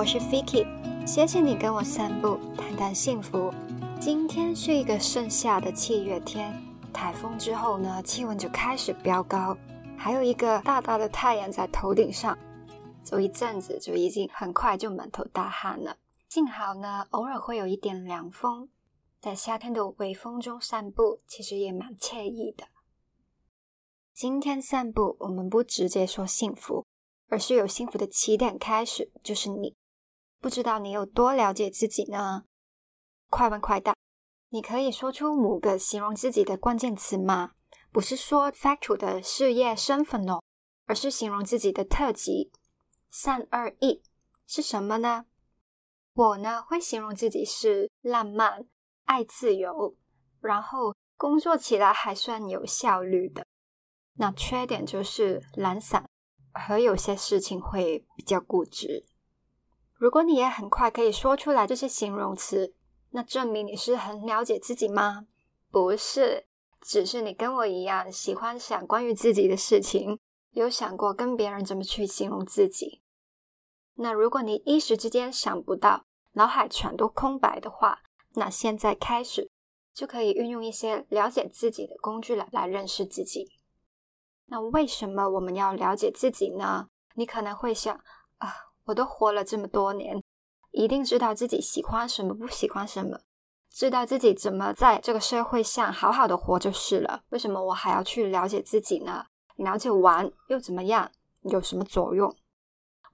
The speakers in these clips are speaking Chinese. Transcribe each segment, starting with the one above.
我是 Vicky，谢谢你跟我散步，谈谈幸福。今天是一个盛夏的七月天，台风之后呢，气温就开始飙高，还有一个大大的太阳在头顶上，走一阵子就已经很快就满头大汗了。幸好呢，偶尔会有一点凉风，在夏天的微风中散步，其实也蛮惬意的。今天散步，我们不直接说幸福，而是有幸福的起点开始，就是你。不知道你有多了解自己呢？快问快答，你可以说出五个形容自己的关键词吗？不是说 factual 的事业身份哦，而是形容自己的特质。三二一，是什么呢？我呢会形容自己是浪漫、爱自由，然后工作起来还算有效率的。那缺点就是懒散，和有些事情会比较固执。如果你也很快可以说出来这些形容词。那证明你是很了解自己吗？不是，只是你跟我一样喜欢想关于自己的事情，有想过跟别人怎么去形容自己。那如果你一时之间想不到，脑海全都空白的话，那现在开始就可以运用一些了解自己的工具来来认识自己。那为什么我们要了解自己呢？你可能会想啊，我都活了这么多年。一定知道自己喜欢什么，不喜欢什么，知道自己怎么在这个社会上好好的活就是了。为什么我还要去了解自己呢？了解完又怎么样？有什么作用？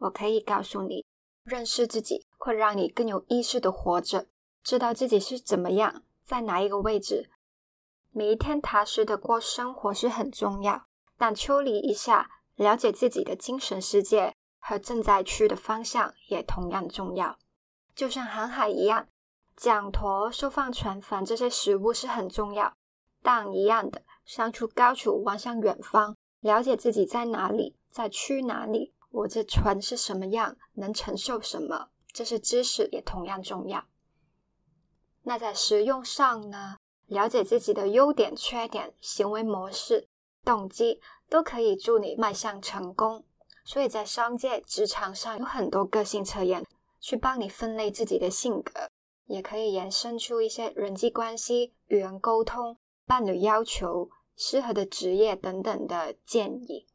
我可以告诉你，认识自己会让你更有意识的活着，知道自己是怎么样，在哪一个位置。每一天踏实的过生活是很重要，但抽离一下，了解自己的精神世界和正在去的方向也同样重要。就像航海一样，桨舵、收放船帆这些食物是很重要，但一样的，上出高处，望向远方，了解自己在哪里，在去哪里，我这船是什么样，能承受什么，这些知识也同样重要。那在实用上呢？了解自己的优点、缺点、行为模式、动机，都可以助你迈向成功。所以在商界、职场上有很多个性测验。去帮你分类自己的性格，也可以延伸出一些人际关系、与人沟通、伴侣要求、适合的职业等等的建议。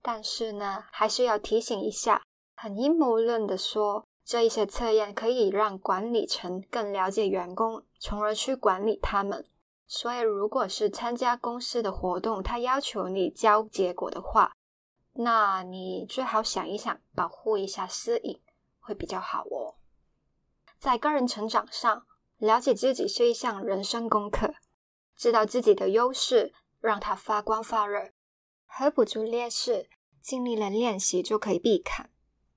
但是呢，还是要提醒一下，很阴谋论的说，这一些测验可以让管理层更了解员工，从而去管理他们。所以，如果是参加公司的活动，他要求你交结果的话，那你最好想一想，保护一下私隐。会比较好哦。在个人成长上，了解自己是一项人生功课。知道自己的优势，让它发光发热；和补足劣势，尽力了练习就可以避坎。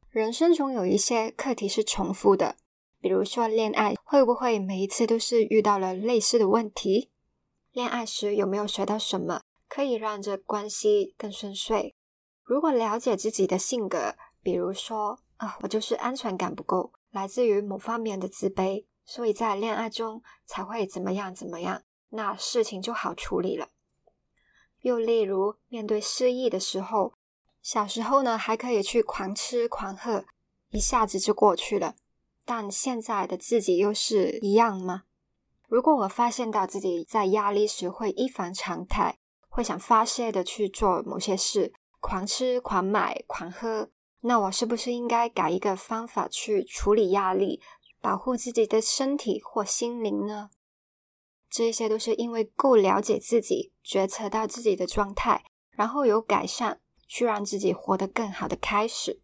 人生中有一些课题是重复的，比如说恋爱，会不会每一次都是遇到了类似的问题？恋爱时有没有学到什么可以让这关系更顺遂？如果了解自己的性格，比如说。啊，我就是安全感不够，来自于某方面的自卑，所以在恋爱中才会怎么样怎么样，那事情就好处理了。又例如，面对失意的时候，小时候呢还可以去狂吃狂喝，一下子就过去了，但现在的自己又是一样吗？如果我发现到自己在压力时会一反常态，会想发泄的去做某些事，狂吃狂买狂喝。那我是不是应该改一个方法去处理压力，保护自己的身体或心灵呢？这些都是因为够了解自己，觉察到自己的状态，然后有改善，去让自己活得更好的开始。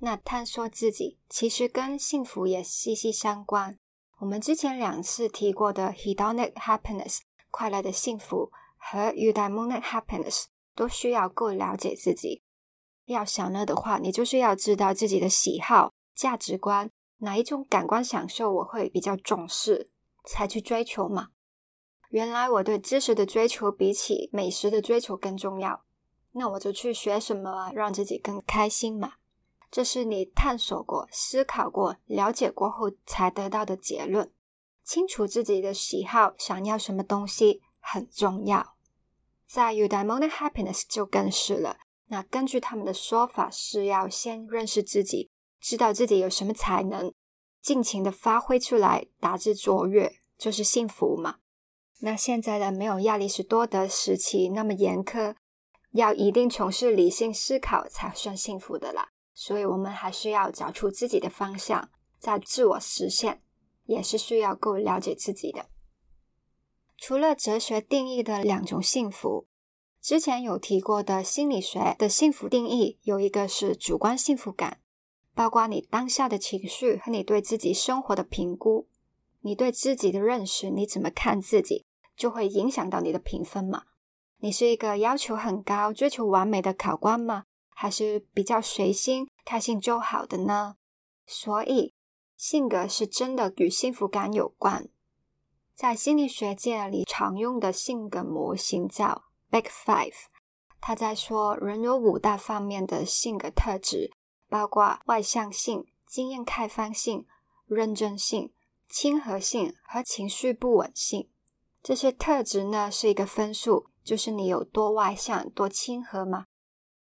那探索自己其实跟幸福也息息相关。我们之前两次提过的 hedonic happiness 快乐的幸福和 eudaimonic happiness 都需要够了解自己。要享乐的话，你就是要知道自己的喜好、价值观，哪一种感官享受我会比较重视，才去追求嘛。原来我对知识的追求比起美食的追求更重要，那我就去学什么让自己更开心嘛。这是你探索过、思考过、了解过后才得到的结论。清楚自己的喜好、想要什么东西很重要。在 Udemonic Happiness 就更是了。那根据他们的说法，是要先认识自己，知道自己有什么才能，尽情的发挥出来，达至卓越，就是幸福嘛。那现在的没有亚里士多德时期那么严苛，要一定从事理性思考才算幸福的啦。所以，我们还是要找出自己的方向，在自我实现，也是需要够了解自己的。除了哲学定义的两种幸福，之前有提过的心理学的幸福定义，有一个是主观幸福感，包括你当下的情绪和你对自己生活的评估，你对自己的认识，你怎么看自己，就会影响到你的评分嘛。你是一个要求很高、追求完美的考官吗？还是比较随心、开心就好的呢？所以，性格是真的与幸福感有关。在心理学界里常用的性格模型叫 Big Five，他在说人有五大方面的性格特质，包括外向性、经验开放性、认真性、亲和性和情绪不稳性。这些特质呢是一个分数，就是你有多外向、多亲和吗？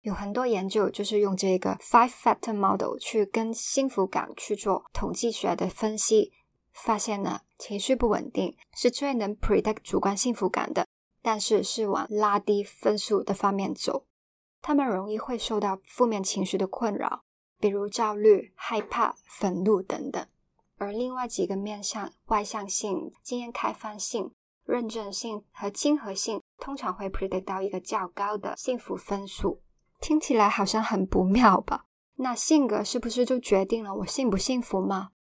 有很多研究就是用这个 Five Factor Model 去跟幸福感去做统计学的分析，发现呢，情绪不稳定是最能 predict 主观幸福感的，但是是往拉低分数的方面走。他们容易会受到负面情绪的困扰，比如焦虑、害怕、愤怒等等。而另外几个面向，外向性、经验开放性、认真性和亲和性，通常会 predict 到一个较高的幸福分数。听起来好像很不妙吧？那性格是不是就决定了我幸不幸福吗？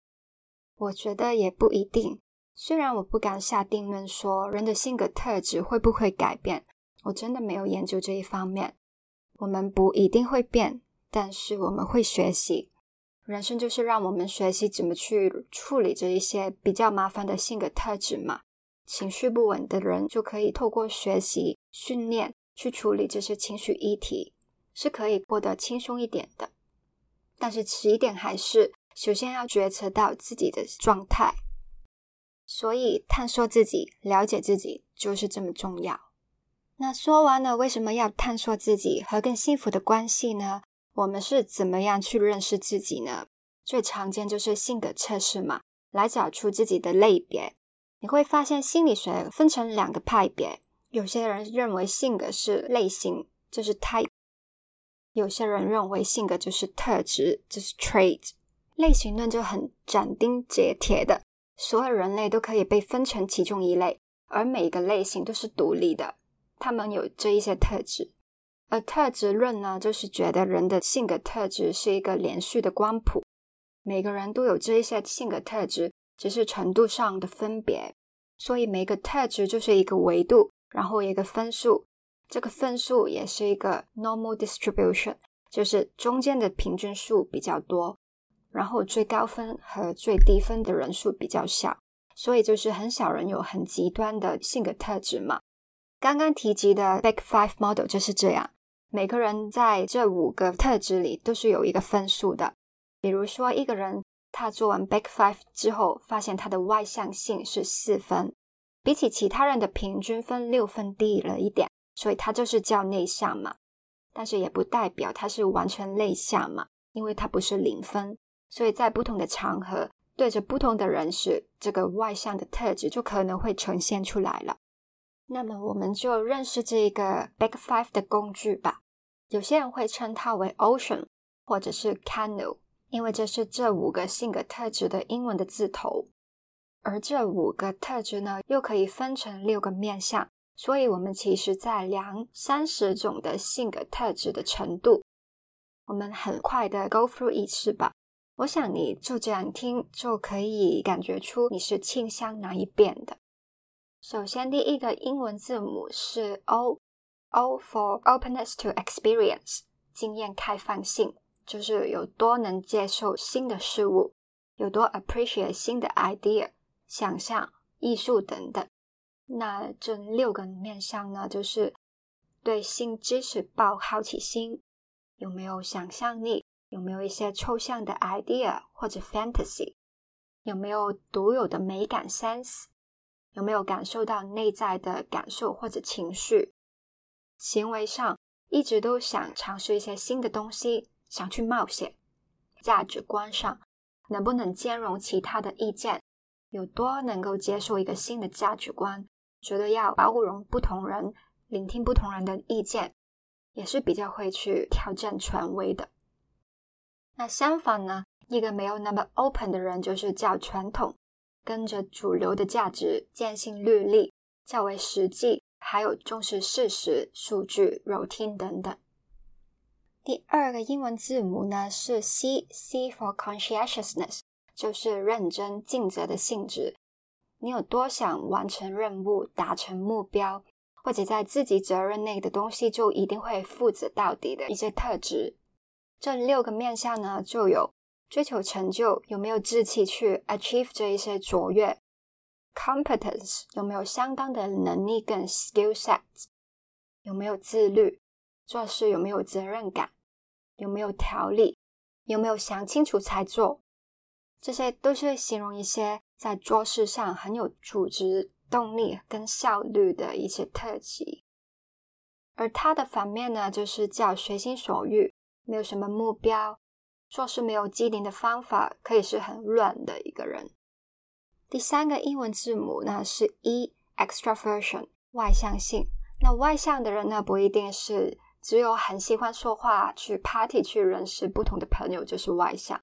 我觉得也不一定。虽然我不敢下定论说人的性格特质会不会改变，我真的没有研究这一方面。我们不一定会变，但是我们会学习。人生就是让我们学习怎么去处理这一些比较麻烦的性格特质嘛。情绪不稳的人就可以透过学习训练去处理这些情绪议题。是可以过得轻松一点的，但是起点还是首先要觉察到自己的状态，所以探索自己、了解自己就是这么重要。那说完了为什么要探索自己和更幸福的关系呢？我们是怎么样去认识自己呢？最常见就是性格测试嘛，来找出自己的类别。你会发现心理学分成两个派别，有些人认为性格是类型，就是 type。有些人认为性格就是特质，就是 trait。类型论就很斩钉截铁的，所有人类都可以被分成其中一类，而每个类型都是独立的，他们有这一些特质。而特质论呢，就是觉得人的性格特质是一个连续的光谱，每个人都有这一些性格特质，只是程度上的分别。所以每个特质就是一个维度，然后一个分数。这个分数也是一个 normal distribution，就是中间的平均数比较多，然后最高分和最低分的人数比较小，所以就是很少人有很极端的性格特质嘛。刚刚提及的 Big Five Model 就是这样，每个人在这五个特质里都是有一个分数的。比如说，一个人他做完 Big Five 之后，发现他的外向性是四分，比起其他人的平均分六分低了一点。所以他就是叫内向嘛，但是也不代表他是完全内向嘛，因为他不是零分，所以在不同的场合对着不同的人时，这个外向的特质就可能会呈现出来了。那么我们就认识这个 Big Five 的工具吧。有些人会称它为 Ocean 或者是 Canoe，因为这是这五个性格特质的英文的字头。而这五个特质呢，又可以分成六个面向。所以，我们其实在量三十种的性格特质的程度。我们很快的 go through 一次吧。我想你就这样听，就可以感觉出你是倾向哪一边的。首先，第一个英文字母是 O，O for openness to experience，经验开放性，就是有多能接受新的事物，有多 appreciate 新的 idea、想象、艺术等等。那这六个面向呢，就是对新知识抱好奇心，有没有想象力，有没有一些抽象的 idea 或者 fantasy，有没有独有的美感 sense，有没有感受到内在的感受或者情绪，行为上一直都想尝试一些新的东西，想去冒险，价值观上，能不能兼容其他的意见，有多能够接受一个新的价值观，觉得要包容不同人，聆听不同人的意见，也是比较会去挑战权威的。那相反呢，一个没有那么 open 的人，就是较传统，跟着主流的价值，坚信律例，较为实际。还有重视事实、数据、routine 等等。第二个英文字母呢是 C，C for conscientiousness，就是认真尽责的性质。你有多想完成任务、达成目标，或者在自己责任内的东西就一定会负责到底的一些特质。这六个面向呢，就有追求成就，有没有志气去 achieve 这一些卓越。Competence 有没有相当的能力跟 skill set？有没有自律？做事有没有责任感？有没有条理？有没有想清楚才做？这些都是形容一些在做事上很有组织、动力跟效率的一些特质。而它的反面呢，就是叫随心所欲，没有什么目标，做事没有既定的方法，可以是很乱的一个人。第三个英文字母呢是 E，extraversion，外向性。那外向的人呢，不一定是只有很喜欢说话、去 party、去认识不同的朋友就是外向。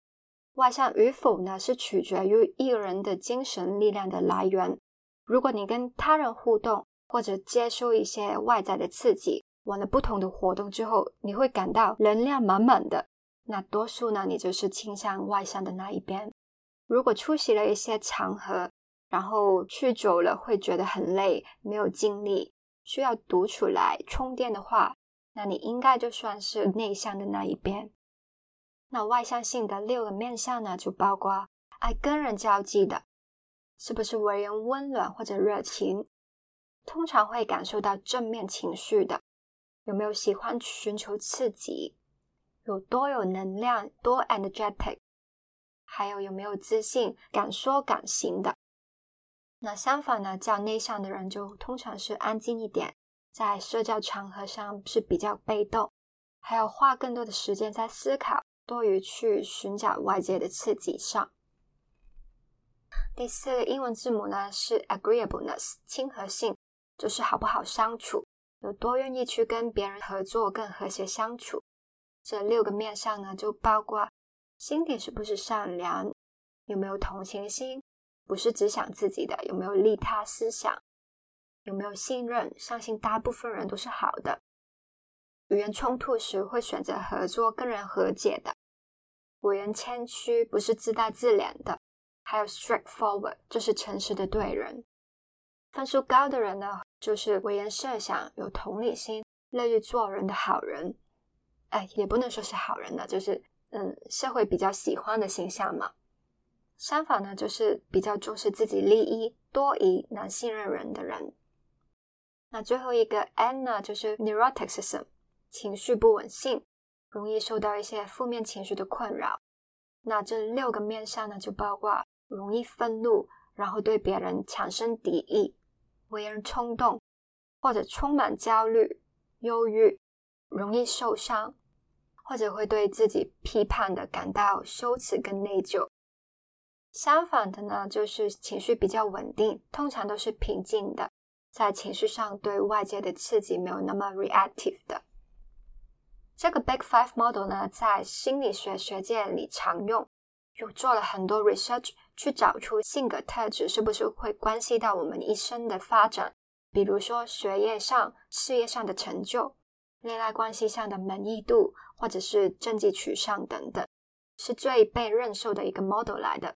外向与否呢，是取决于一个人的精神力量的来源。如果你跟他人互动，或者接受一些外在的刺激，玩了不同的活动之后，你会感到能量满满的。那多数呢，你就是倾向外向的那一边。如果出席了一些场合，然后去久了会觉得很累，没有精力，需要独处来充电的话，那你应该就算是内向的那一边。那外向性的六个面相呢，就包括爱跟人交际的，是不是为人温暖或者热情？通常会感受到正面情绪的，有没有喜欢寻求刺激？有多有能量，多 energetic？还有有没有自信、敢说敢行的？那相反呢，较内向的人就通常是安静一点，在社交场合上是比较被动，还要花更多的时间在思考，多于去寻找外界的刺激上。第四个英文字母呢是 agreeableness，亲和性，就是好不好相处，有多愿意去跟别人合作，更和谐相处。这六个面上呢，就包括。心底是不是善良？有没有同情心？不是只想自己的？有没有利他思想？有没有信任？相信大部分人都是好的。与人冲突时会选择合作，跟人和解的。为人谦虚，不是自大自怜的。还有 straightforward，就是诚实的对人。分数高的人呢，就是为人设想，有同理心，乐于做人的好人。哎，也不能说是好人的，就是。嗯，社会比较喜欢的形象嘛。相反呢，就是比较重视自己利益、多疑、难信任人的人。那最后一个 N 呢，就是 neuroticism，情绪不稳定，容易受到一些负面情绪的困扰。那这六个面相呢，就包括容易愤怒，然后对别人产生敌意，为人冲动，或者充满焦虑、忧郁，容易受伤。或者会对自己批判的感到羞耻跟内疚。相反的呢，就是情绪比较稳定，通常都是平静的，在情绪上对外界的刺激没有那么 reactive 的。这个 Big Five Model 呢，在心理学学界里常用，有做了很多 research 去找出性格特质是不是会关系到我们一生的发展，比如说学业上、事业上的成就。恋爱关系上的满意度，或者是政绩取向等等，是最被认受的一个 model 来的。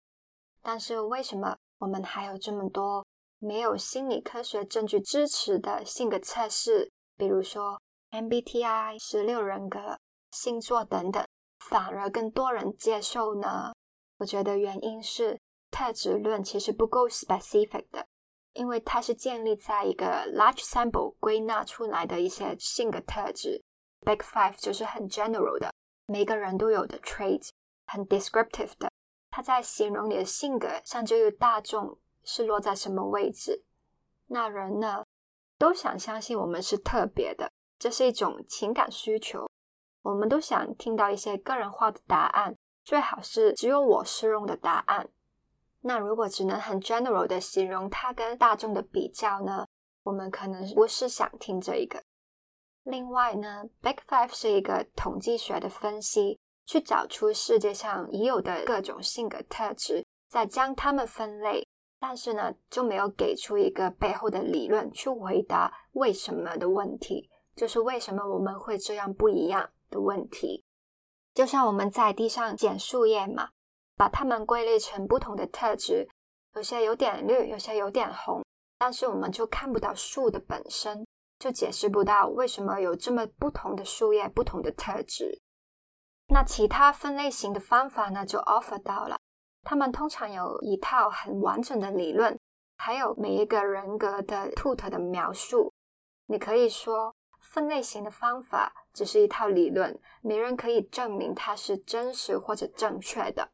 但是为什么我们还有这么多没有心理科学证据支持的性格测试，比如说 MBTI、十六人格、星座等等，反而更多人接受呢？我觉得原因是特质论其实不够 specific 的。因为它是建立在一个 large sample 归纳出来的一些性格特质，Big Five 就是很 general 的，每个人都有的 trait，很 descriptive 的。它在形容你的性格上就有大众是落在什么位置。那人呢，都想相信我们是特别的，这是一种情感需求。我们都想听到一些个人化的答案，最好是只有我适用的答案。那如果只能很 general 的形容它跟大众的比较呢？我们可能不是想听这一个。另外呢，Big Five 是一个统计学的分析，去找出世界上已有的各种性格特质，再将它们分类。但是呢，就没有给出一个背后的理论去回答为什么的问题，就是为什么我们会这样不一样的问题。就像我们在地上捡树叶嘛，把它们归类成不同的特质，有些有点绿，有些有点红，但是我们就看不到树的本身，就解释不到为什么有这么不同的树叶、不同的特质。那其他分类型的方法呢，就 offer 到了。他们通常有一套很完整的理论，还有每一个人格的 tut 的描述。你可以说，分类型的方法只是一套理论，没人可以证明它是真实或者正确的。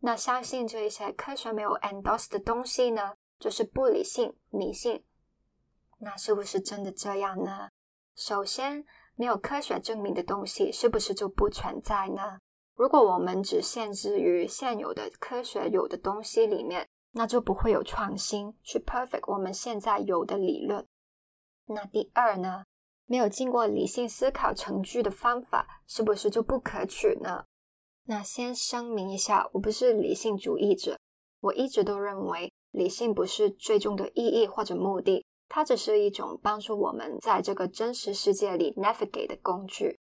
那相信这一些科学没有 endorse 的东西呢，就是不理性、迷信。那是不是真的这样呢？首先，没有科学证明的东西，是不是就不存在呢？如果我们只限制于现有的科学有的东西里面，那就不会有创新去 perfect 我们现在有的理论。那第二呢，没有经过理性思考程序的方法，是不是就不可取呢？那先声明一下，我不是理性主义者，我一直都认为理性不是最终的意义或者目的，它只是一种帮助我们在这个真实世界里 navigate 的工具。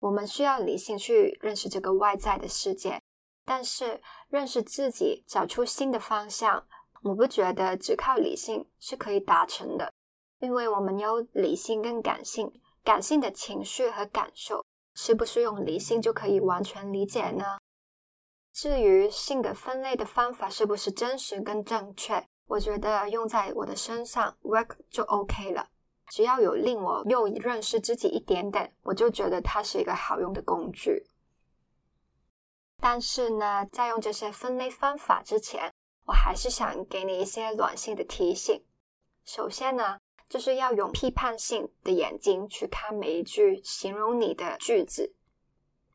我们需要理性去认识这个外在的世界，但是认识自己、找出新的方向，我不觉得只靠理性是可以达成的。因为我们有理性跟感性，感性的情绪和感受，是不是用理性就可以完全理解呢？至于性格分类的方法是不是真实跟正确，我觉得用在我的身上 work 就 OK 了。只要有令我又认识自己一点点，我就觉得它是一个好用的工具。但是呢，在用这些分类方法之前，我还是想给你一些软性的提醒。首先呢，就是要用批判性的眼睛去看每一句形容你的句子。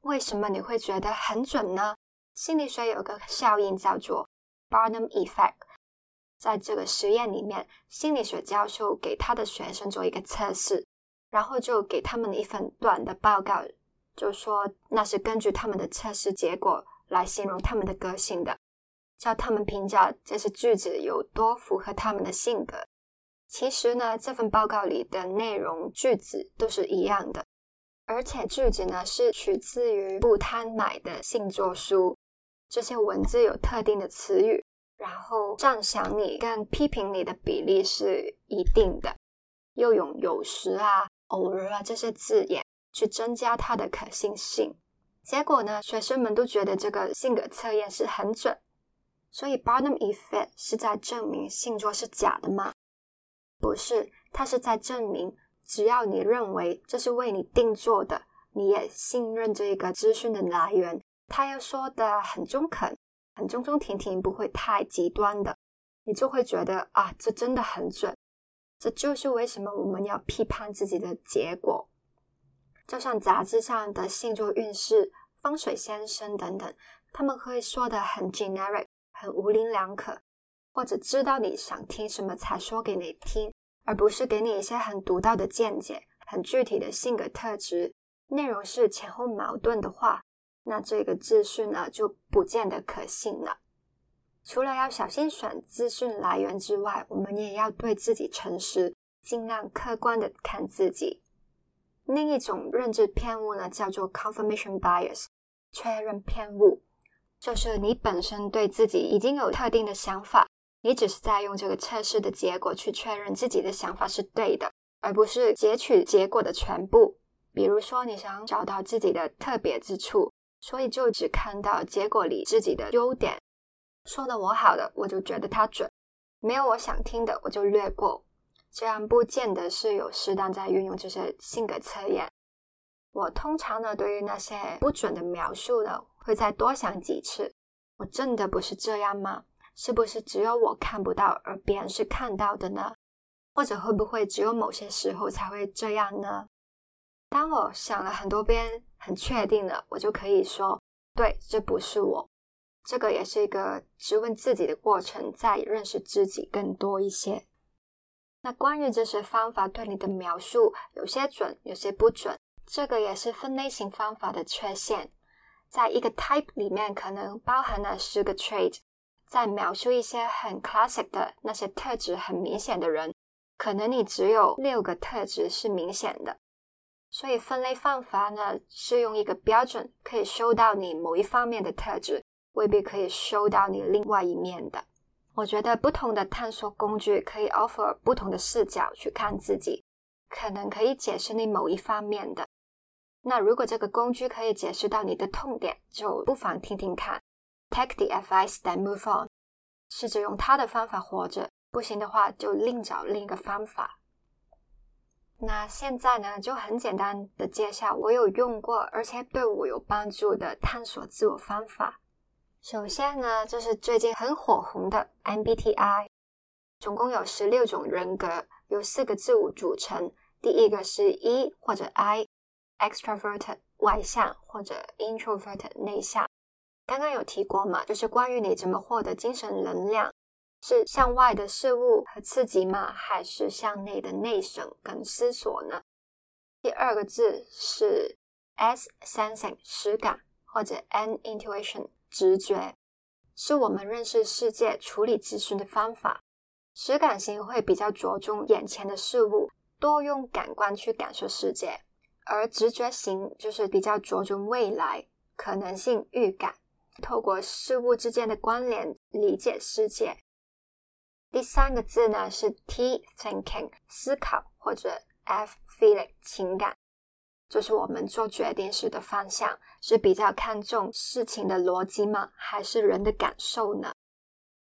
为什么你会觉得很准呢？心理学有个效应叫做 Barnum Effect。在这个实验里面，心理学教授给他的学生做一个测试，然后就给他们一份短的报告，就说那是根据他们的测试结果来形容他们的个性的，叫他们评价这些句子有多符合他们的性格。其实呢，这份报告里的内容句子都是一样的，而且句子呢是取自于不贪买的星座书，这些文字有特定的词语。然后赞赏你跟批评你的比例是一定的，又用有时啊、偶尔啊这些字眼去增加它的可信性。结果呢，学生们都觉得这个性格测验是很准。所以 Barnum Effect 是在证明星座是假的吗？不是，它是在证明，只要你认为这是为你定做的，你也信任这个资讯的来源，他又说的很中肯。很中中停停，不会太极端的，你就会觉得啊，这真的很准。这就是为什么我们要批判自己的结果。就像杂志上的星座运势、风水先生等等，他们会说的很 generic，很模棱两可，或者知道你想听什么才说给你听，而不是给你一些很独到的见解、很具体的性格特质。内容是前后矛盾的话。那这个资讯呢，就不见得可信了。除了要小心选资讯来源之外，我们也要对自己诚实，尽量客观的看自己。另一种认知偏误呢，叫做 confirmation bias，确认偏误，就是你本身对自己已经有特定的想法，你只是在用这个测试的结果去确认自己的想法是对的，而不是截取结果的全部。比如说，你想找到自己的特别之处。所以就只看到结果里自己的优点，说的我好的，我就觉得它准；没有我想听的，我就略过。这样不见得是有适当在运用这些性格测验。我通常呢，对于那些不准的描述呢，会再多想几次。我真的不是这样吗？是不是只有我看不到，而别人是看到的呢？或者会不会只有某些时候才会这样呢？当我想了很多遍。很确定的，我就可以说对，这不是我。这个也是一个质问自己的过程，在认识自己更多一些。那关于这些方法对你的描述，有些准，有些不准。这个也是分类型方法的缺陷。在一个 type 里面，可能包含了十个 trait，在描述一些很 classic 的那些特质很明显的人，可能你只有六个特质是明显的。所以分类方法呢，是用一个标准可以收到你某一方面的特质，未必可以收到你另外一面的。我觉得不同的探索工具可以 offer 不同的视角去看自己，可能可以解释你某一方面的。那如果这个工具可以解释到你的痛点，就不妨听听看。Take the advice, then move on。试着用他的方法活着，不行的话就另找另一个方法。那现在呢，就很简单的介绍我有用过而且对我有帮助的探索自我方法。首先呢，就是最近很火红的 MBTI，总共有十六种人格，由四个字母组成。第一个是 E 或者 I，extroverted 外向或者 introverted 内向。刚刚有提过嘛，就是关于你怎么获得精神能量，是向外的事物和刺激吗，还是向内的内省跟思索呢？第二个字是 S，sensing 实感或者 N，intuition。直觉是我们认识世界、处理资讯的方法。实感型会比较着重眼前的事物，多用感官去感受世界；而直觉型就是比较着重未来可能性预感，透过事物之间的关联理解世界。第三个字呢是 T，thinking 思考，或者 F，feeling 情感。就是我们做决定时的方向是比较看重事情的逻辑吗，还是人的感受呢？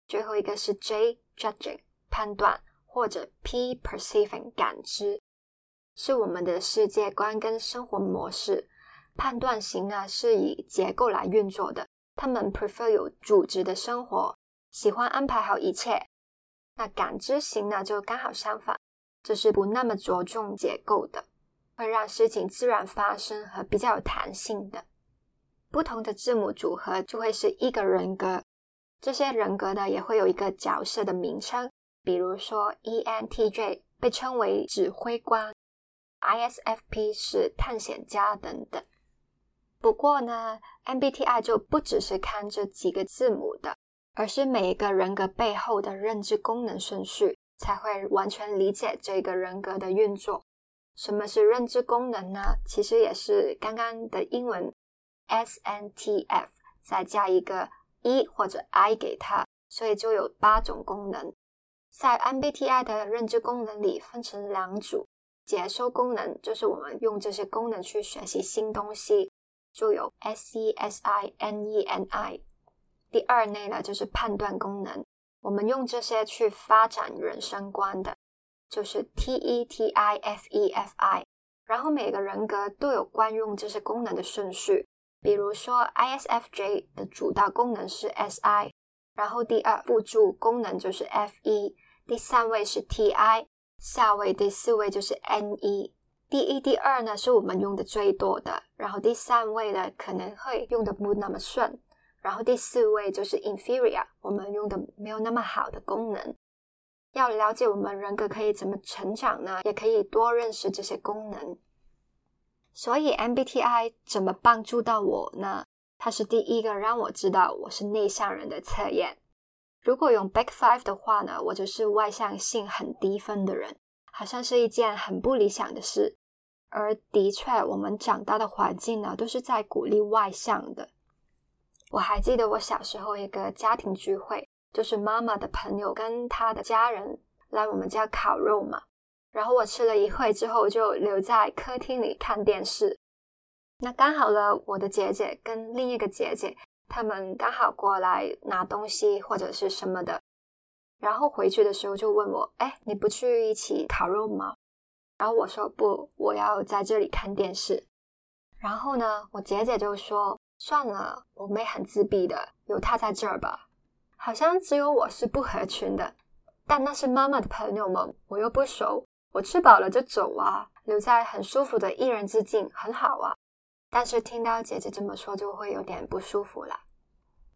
最后一个是 J，judging 判断，或者 P，perceiving 感知，是我们的世界观跟生活模式。判断型呢是以结构来运作的，他们 prefer 有组织的生活，喜欢安排好一切。那感知型呢就刚好相反，就是不那么着重结构的。会让事情自然发生和比较有弹性的不同的字母组合就会是一个人格。这些人格呢也会有一个角色的名称，比如说 ENTJ 被称为指挥官，ISFP 是探险家等等。不过呢，MBTI 就不只是看这几个字母的，而是每一个人格背后的认知功能顺序，才会完全理解这个人格的运作。什么是认知功能呢？其实也是刚刚的英文 SNTF 再加一个 E 或者 I 给它，所以就有八种功能。在 MBTI 的认知功能里分成两组：接收功能，就是我们用这些功能去学习新东西，就有 SESINENI。第二类呢，就是判断功能，我们用这些去发展人生观的。就是 T E T I F E F I，然后每个人格都有惯用这些功能的顺序。比如说 I S F J 的主导功能是 S I，然后第二辅助功能就是 F E，第三位是 T I，下位第四位就是 N E。第一、第二呢是我们用的最多的，然后第三位呢可能会用的不那么顺，然后第四位就是 Inferior，我们用的没有那么好的功能。要了解我们人格可以怎么成长呢？也可以多认识这些功能。所以 MBTI 怎么帮助到我呢？它是第一个让我知道我是内向人的测验。如果用 Back Five 的话呢，我就是外向性很低分的人，好像是一件很不理想的事。而的确，我们长大的环境呢，都是在鼓励外向的。我还记得我小时候一个家庭聚会。就是妈妈的朋友跟他的家人来我们家烤肉嘛，然后我吃了一会之后就留在客厅里看电视。那刚好呢，我的姐姐跟另一个姐姐，他们刚好过来拿东西或者是什么的，然后回去的时候就问我：“哎，你不去一起烤肉吗？”然后我说：“不，我要在这里看电视。”然后呢，我姐姐就说：“算了，我妹很自闭的，有她在这儿吧。”好像只有我是不合群的，但那是妈妈的朋友们，我又不熟，我吃饱了就走啊，留在很舒服的一人之境很好啊。但是听到姐姐这么说，就会有点不舒服了。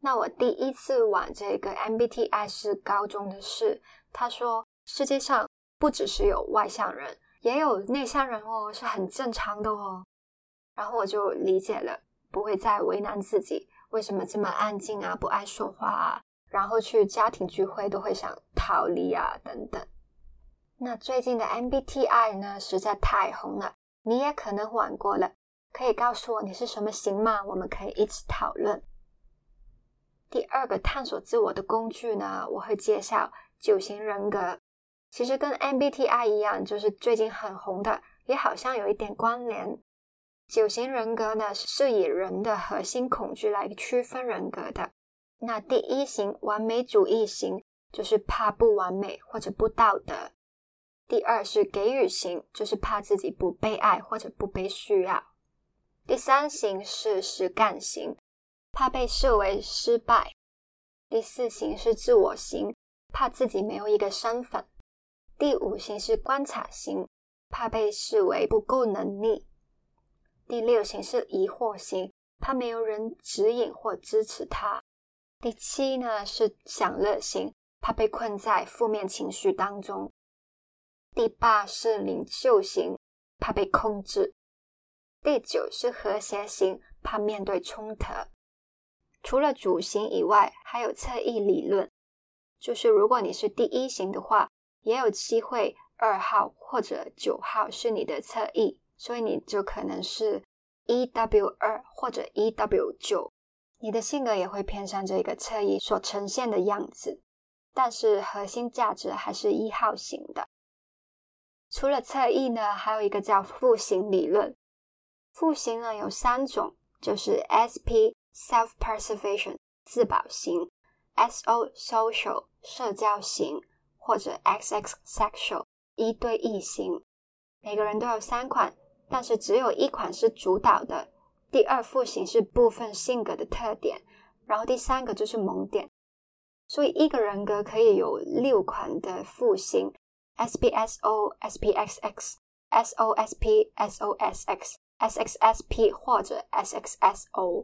那我第一次玩这个 MBTI 是高中的事。他说，世界上不只是有外向人，也有内向人哦，是很正常的哦。然后我就理解了，不会再为难自己，为什么这么安静啊，不爱说话啊，然后去家庭聚会都会想逃离啊，等等。那最近的 MBTI 呢，实在太红了，你也可能玩过了，可以告诉我你是什么型吗？我们可以一起讨论。第二个探索自我的工具呢，我会介绍九型人格，其实跟 MBTI 一样，就是最近很红的，也好像有一点关联。九型人格呢，是以人的核心恐惧来区分人格的。那第一型完美主义型，就是怕不完美或者不道德。第二是给予型，就是怕自己不被爱或者不被需要。第三型是实干型，怕被视为失败。第四型是自我型，怕自己没有一个身份。第五型是观察型，怕被视为不够能力。第六型是疑惑型，怕没有人指引或支持他。第七呢是享乐型，怕被困在负面情绪当中。第八是领袖型，怕被控制；第九是和谐型，怕面对冲突。除了主型以外，还有侧翼理论，就是如果你是第一型的话，也有机会二号或者九号是你的侧翼，所以你就可能是 E W 二或者 E W 九，你的性格也会偏向这个侧翼所呈现的样子，但是核心价值还是一号型的。除了侧翼呢，还有一个叫复型理论。复型呢有三种，就是 SP self-preservation 自保型，SO social 社交型，或者 XX sexual 一对一型。每个人都有三款，但是只有一款是主导的。第二副型是部分性格的特点，然后第三个就是萌点。所以一个人格可以有六款的负型。SPSO、SPXX、SOSP、SOSX、SXSP 或者 SXSO，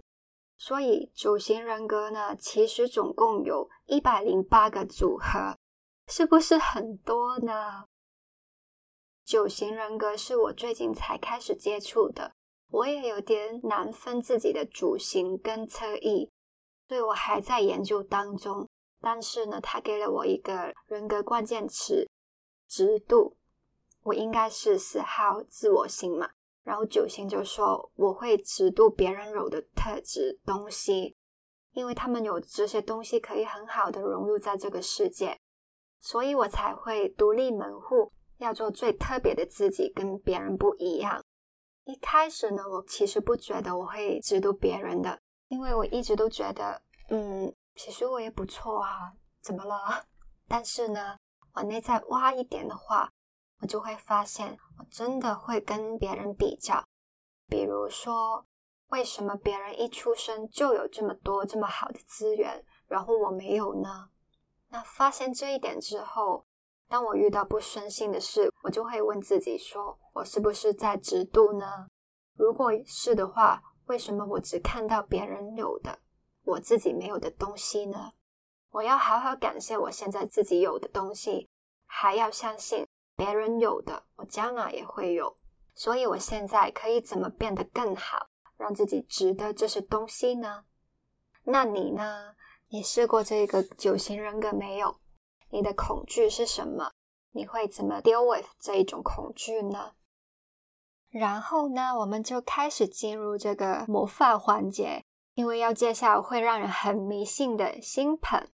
所以九型人格呢，其实总共有一百零八个组合，是不是很多呢？九型人格是我最近才开始接触的，我也有点难分自己的主型跟侧翼，所以我还在研究当中。但是呢，他给了我一个人格关键词。直度，我应该是四号自我型嘛，然后九型就说我会直度别人有的特质东西，因为他们有这些东西可以很好的融入在这个世界，所以我才会独立门户，要做最特别的自己，跟别人不一样。一开始呢，我其实不觉得我会直度别人的，因为我一直都觉得，嗯，其实我也不错啊，怎么了？但是呢。往内在挖一点的话，我就会发现，我真的会跟别人比较。比如说，为什么别人一出生就有这么多这么好的资源，然后我没有呢？那发现这一点之后，当我遇到不顺心的事，我就会问自己：说我是不是在嫉妒呢？如果是的话，为什么我只看到别人有的，我自己没有的东西呢？我要好好感谢我现在自己有的东西，还要相信别人有的，我将来也会有。所以，我现在可以怎么变得更好，让自己值得这些东西呢？那你呢？你试过这个九型人格没有？你的恐惧是什么？你会怎么 deal with 这一种恐惧呢？然后呢，我们就开始进入这个魔法环节，因为要介绍会让人很迷信的星盆。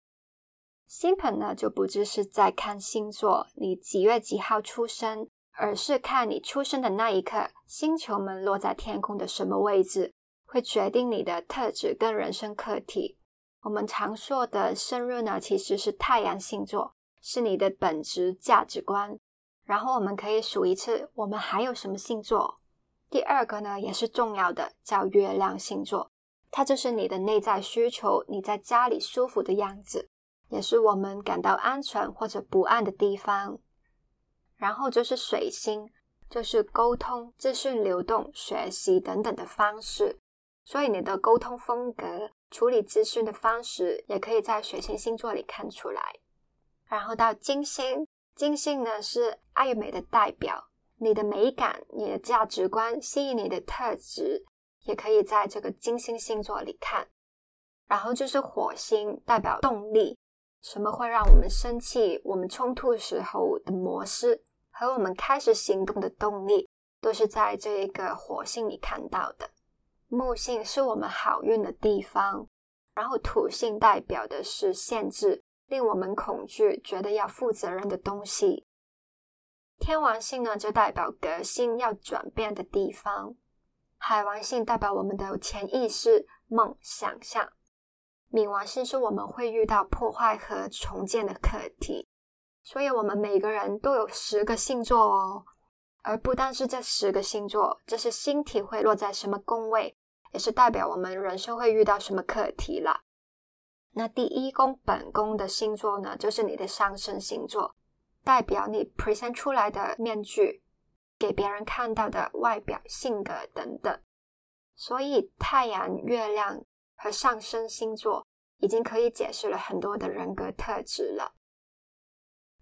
星盆呢，就不只是在看星座，你几月几号出生，而是看你出生的那一刻，星球们落在天空的什么位置，会决定你的特质跟人生课题。我们常说的生日呢，其实是太阳星座，是你的本质价值观。然后我们可以数一次，我们还有什么星座？第二个呢，也是重要的，叫月亮星座，它就是你的内在需求，你在家里舒服的样子。也是我们感到安全或者不安的地方。然后就是水星，就是沟通、资讯流动、学习等等的方式。所以你的沟通风格、处理资讯的方式，也可以在水星星座里看出来。然后到金星，金星呢是爱美的代表，你的美感、你的价值观、吸引你的特质，也可以在这个金星星座里看。然后就是火星，代表动力，什么会让我们生气？我们冲突时候的模式和我们开始行动的动力，都是在这一个火星里看到的。木星是我们好运的地方，然后土星代表的是限制，令我们恐惧，觉得要负责任的东西。天王星呢，就代表革新、要转变的地方。海王星代表我们的潜意识、梦、想象。冥王星是我们会遇到破坏和重建的课题，所以我们每个人都有十个星座哦，而不单是这十个星座，这是星体会落在什么宫位，也是代表我们人生会遇到什么课题啦。那第一宫本宫的星座呢，就是你的上升星座，代表你 present 出来的面具，给别人看到的外表、性格等等。所以太阳、月亮。和上升星座已经可以解释了很多的人格特质了。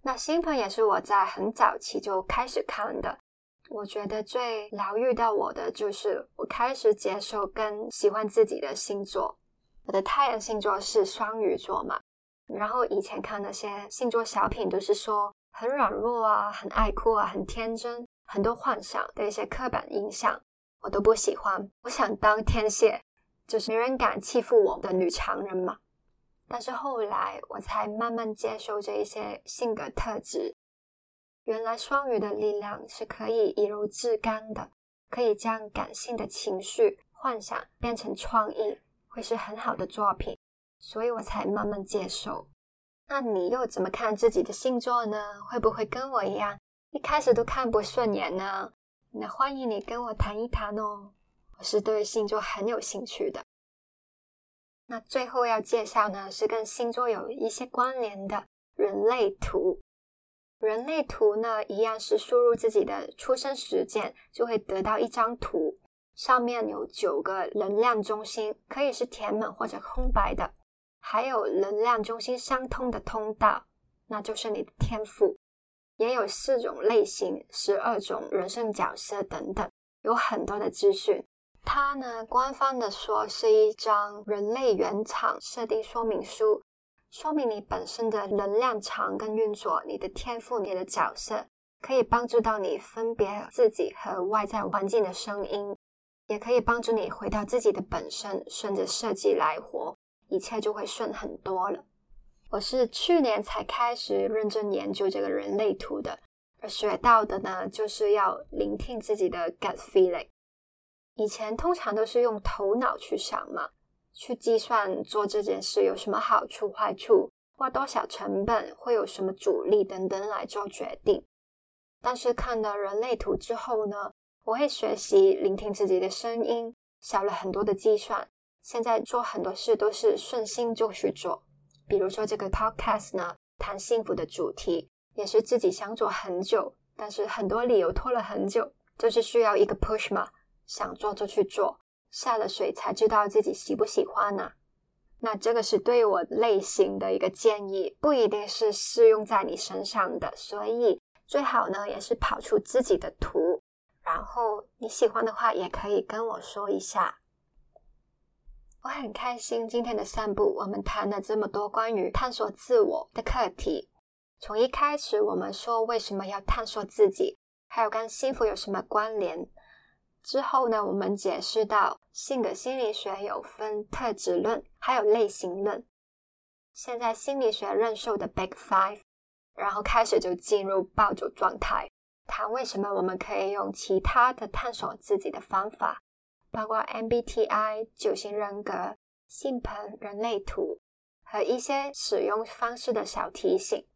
那星盘也是我在很早期就开始看的。我觉得最疗愈到我的就是我开始接受跟喜欢自己的星座。我的太阳星座是双鱼座嘛，然后以前看那些星座小品都是说很软弱啊，很爱哭啊，很天真，很多幻想的一些刻板印象，我都不喜欢。我想当天蝎。就是没人敢欺负我的女强人嘛。但是后来我才慢慢接受这一些性格特质。原来双鱼的力量是可以以柔制刚的，可以将感性的情绪、幻想变成创意，会是很好的作品。所以我才慢慢接受。那你又怎么看自己的星座呢？会不会跟我一样，一开始都看不顺眼呢？那欢迎你跟我谈一谈哦。我是对星座很有兴趣的。那最后要介绍呢，是跟星座有一些关联的人类图。人类图呢，一样是输入自己的出生时间，就会得到一张图，上面有九个能量中心，可以是填满或者空白的，还有能量中心相通的通道，那就是你的天赋。也有四种类型，十二种人生角色等等，有很多的资讯。它呢，官方的说是一张人类原厂设定说明书，说明你本身的能量场跟运作，你的天赋，你的角色，可以帮助到你分别自己和外在环境的声音，也可以帮助你回到自己的本身，顺着设计来活，一切就会顺很多了。我是去年才开始认真研究这个人类图的，而学到的呢，就是要聆听自己的 gut feeling。以前通常都是用头脑去想嘛，去计算做这件事有什么好处、坏处，花多少成本，会有什么阻力等等来做决定。但是看了人类图之后呢，我会学习聆听自己的声音，少了很多的计算。现在做很多事都是顺心就去做。比如说这个 podcast 呢，谈幸福的主题，也是自己想做很久，但是很多理由拖了很久，就是需要一个 push 嘛。想做就去做，下了水才知道自己喜不喜欢呢。那这个是对我类型的一个建议，不一定是适用在你身上的。所以最好呢，也是跑出自己的图，然后你喜欢的话，也可以跟我说一下。我很开心今天的散步，我们谈了这么多关于探索自我的课题。从一开始我们说为什么要探索自己，还有跟幸福有什么关联。之后呢，我们解释到性格心理学有分特质论，还有类型论。现在心理学认受的 Big Five，然后开始就进入暴走状态，谈为什么我们可以用其他的探索自己的方法，包括 MBTI 九型人格、性盘人类图和一些使用方式的小提醒。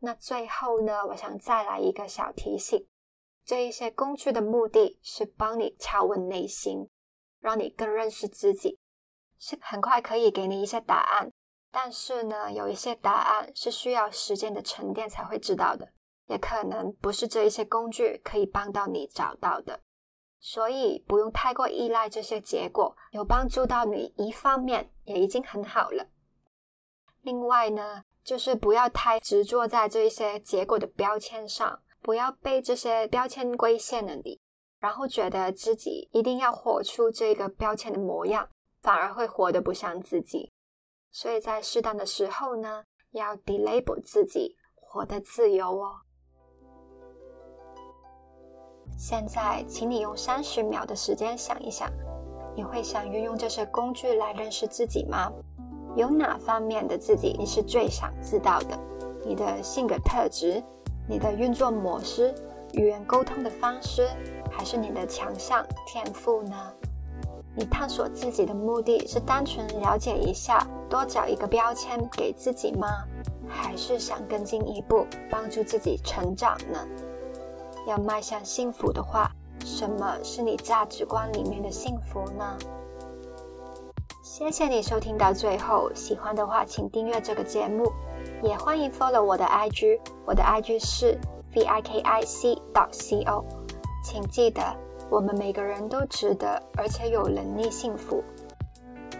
那最后呢，我想再来一个小提醒。这一些工具的目的是帮你敲问内心，让你更认识自己，是很快可以给你一些答案。但是呢，有一些答案是需要时间的沉淀才会知道的，也可能不是这一些工具可以帮到你找到的。所以不用太过依赖这些结果，有帮助到你一方面也已经很好了。另外呢，就是不要太执着在这一些结果的标签上，不要被这些标签规限了你，然后觉得自己一定要活出这个标签的模样，反而会活得不像自己。所以在适当的时候呢，要 delabel 自己，活得自由哦。现在，请你用三十秒的时间想一想，你会想运用这些工具来认识自己吗？有哪方面的自己你是最想知道的？你的性格特质、你的运作模式、语言沟通的方式，还是你的强项天赋呢？你探索自己的目的是单纯了解一下，多找一个标签给自己吗？还是想更进一步帮助自己成长呢？要迈向幸福的话，什么是你价值观里面的幸福呢？谢谢你收听到最后，喜欢的话请订阅这个节目，也欢迎 follow 我的 IG，我的 IG 是 v i k i c 到 c o，请记得我们每个人都值得，而且有能力幸福。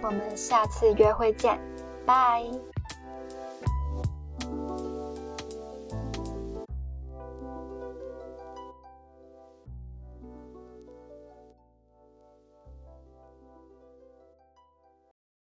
我们下次约会见，拜。